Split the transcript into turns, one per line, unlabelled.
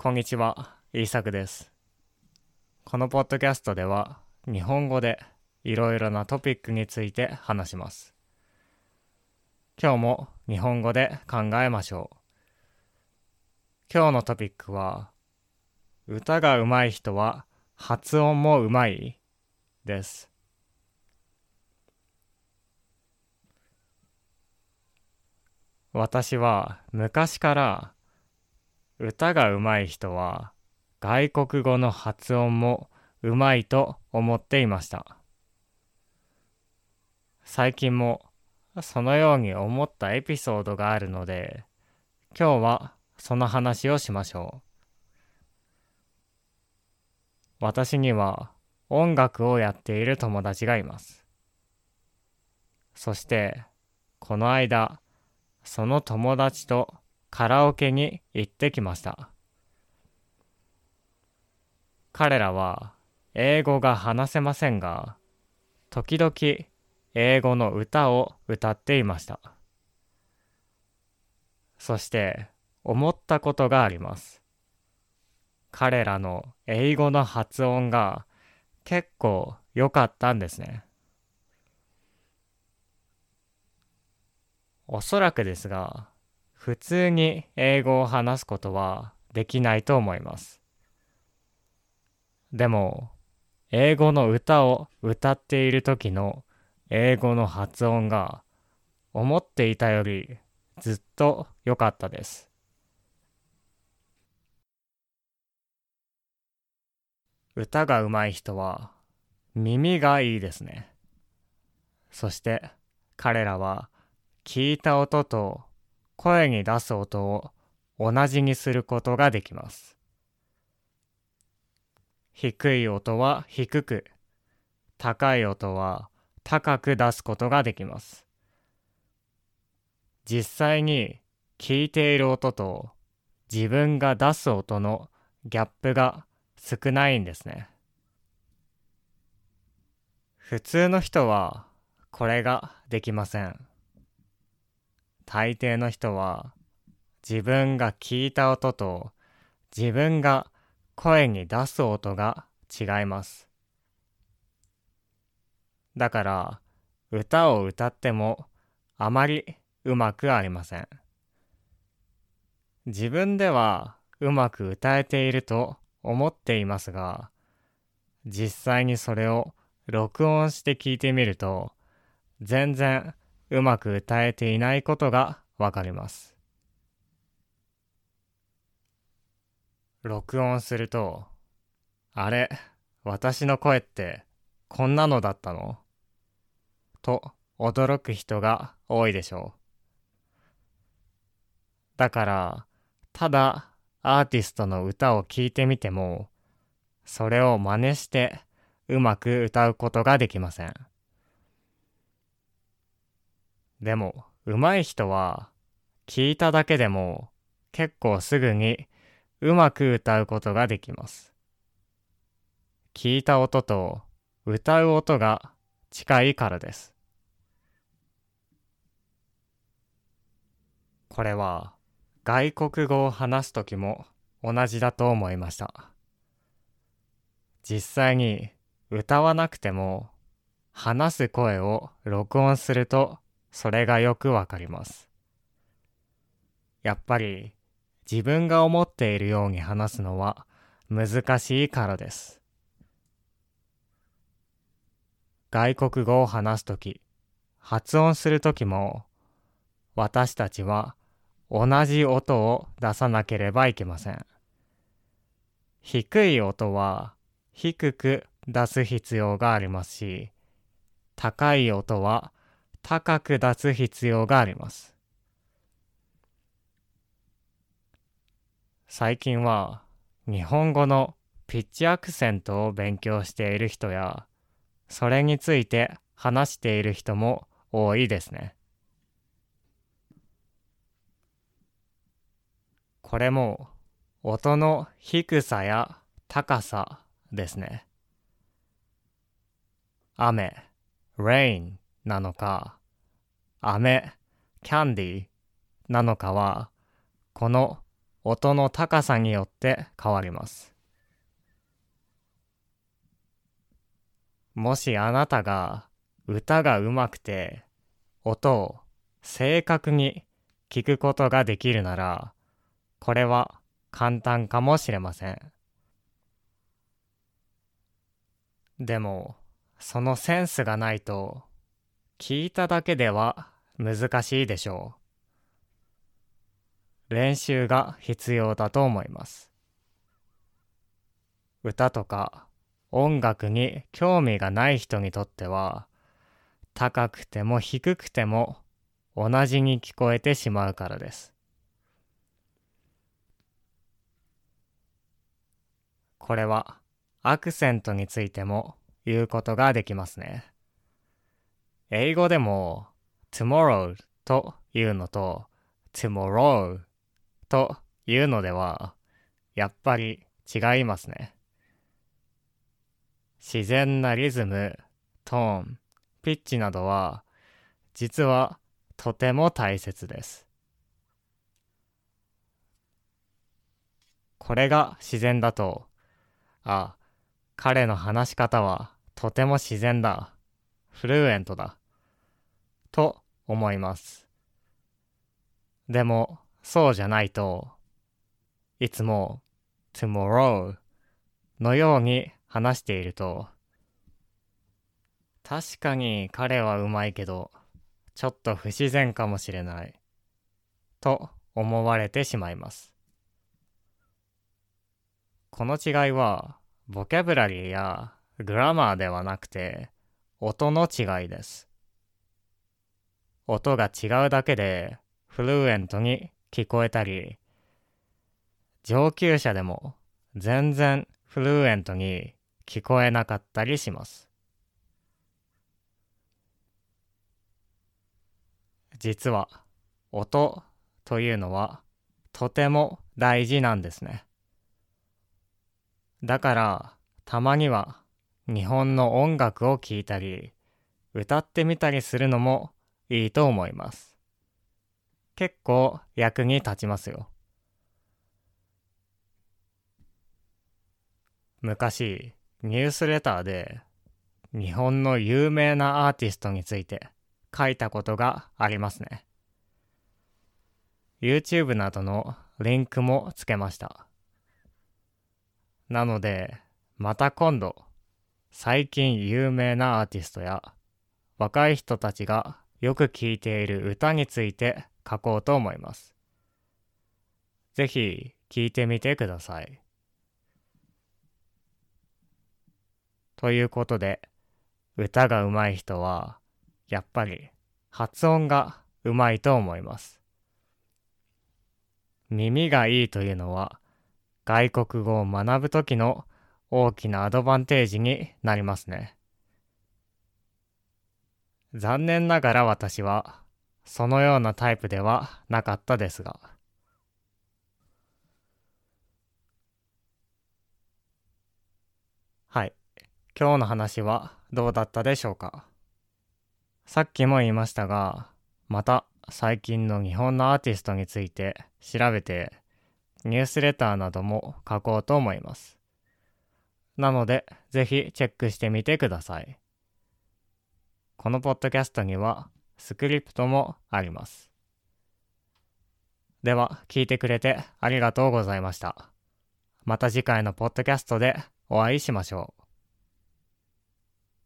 こんにちは、イーサクです。このポッドキャストでは、日本語でいろいろなトピックについて話します。今日も日本語で考えましょう。今日のトピックは、歌が上手い人は発音も上手いです。私は昔から歌が上手い人は外国語の発音も上手いと思っていました。最近もそのように思ったエピソードがあるので今日はその話をしましょう。私には音楽をやっている友達がいます。そしてこの間その友達とカラオケに行ってきました。彼らは英語が話せませんが、時々英語の歌を歌っていました。そして思ったことがあります。彼らの英語の発音が結構良かったんですね。おそらくですが、普通に英語を話すことはできないと思います。でも、英語の歌を歌っている時の英語の発音が思っていたよりずっと良かったです。歌が上手い人は耳がいいですね。そして彼らは聞いた音と声に出す音を同じにすることができます。低い音は低く、高い音は高く出すことができます。実際に聞いている音と自分が出す音のギャップが少ないんですね。普通の人はこれができません。大抵の人は自分が聞いた音と自分が声に出す音が違います。だから歌を歌ってもあまりうまくありません。自分ではうまく歌えていると思っていますが、実際にそれを録音して聞いてみると、全然うまく歌えていないことがわかります。録音すると、あれ、私の声ってこんなのだったの？と驚く人が多いでしょう。だから、ただアーティストの歌を聴いてみても、それを真似してうまく歌うことができません。でも、上手い人は、聞いただけでも結構すぐにうまく歌うことができます。聞いた音と歌う音が近いからです。これは外国語を話すときも同じだと思いました。実際に歌わなくても話す声を録音するとそれがよくわかります。やっぱり自分が思っているように話すのは難しいからです。外国語を話すとき、発音するときも、私たちは同じ音を出さなければいけません。低い音は低く出す必要がありますし、高い音は高く出す必要があります。最近は日本語のピッチアクセントを勉強している人や、それについて話している人も多いですね。これも音の低さや高さですね。雨、rain なのか、飴、キャンディーなのかは、この音の高さによって変わります。もしあなたが歌が上手くて音を正確に聞くことができるならこれは簡単かもしれません。でもそのセンスがないと聞いただけでは難しいでしょう。練習が必要だと思います。歌とか音楽に興味がない人にとっては高くても低くても同じに聞こえてしまうからです。これはアクセントについても言うことができますね。英語でも tomorrow というのと tomorrow というのではやっぱり違いますね。自然なリズム、トーン、ピッチなどは実はとても大切です。これが自然だと、あ、彼の話し方はとても自然だ。フルエントだ。と思います。でも、そうじゃないと、いつも tomorrow のように話していると、確かに彼はうまいけど、ちょっと不自然かもしれない、と思われてしまいます。この違いは、ボキャブラリーやグラマーではなくて、音の違いです。音が違うだけでフルエントに聞こえたり、上級者でも全然フルエントに聞こえなかったりします。実は音というのはとても大事なんですね。だからたまには日本の音楽を聴いたり歌ってみたりするのもいいと思います。結構役に立ちますよ。昔、ニュースレターで日本の有名なアーティストについて書いたことがありますね。YouTube などのリンクもつけました。なので、また今度、最近有名なアーティストや若い人たちがよく聴いている歌について書こうと思います。ぜひ聴いてみてください。ということで、歌が上手い人は、やっぱり発音が上手いと思います。耳がいいというのは、外国語を学ぶときの大きなアドバンテージになりますね。残念ながら私は、そのようなタイプではなかったですが。はい。今日の話はどうだったでしょうかさっきも言いましたが、また最近の日本のアーティストについて調べて、ニュースレターなども書こうと思います。なので、ぜひチェックしてみてください。このポッドキャストにはスクリプトもあります。では、聞いてくれてありがとうございました。また次回のポッドキャストでお会いしましょう。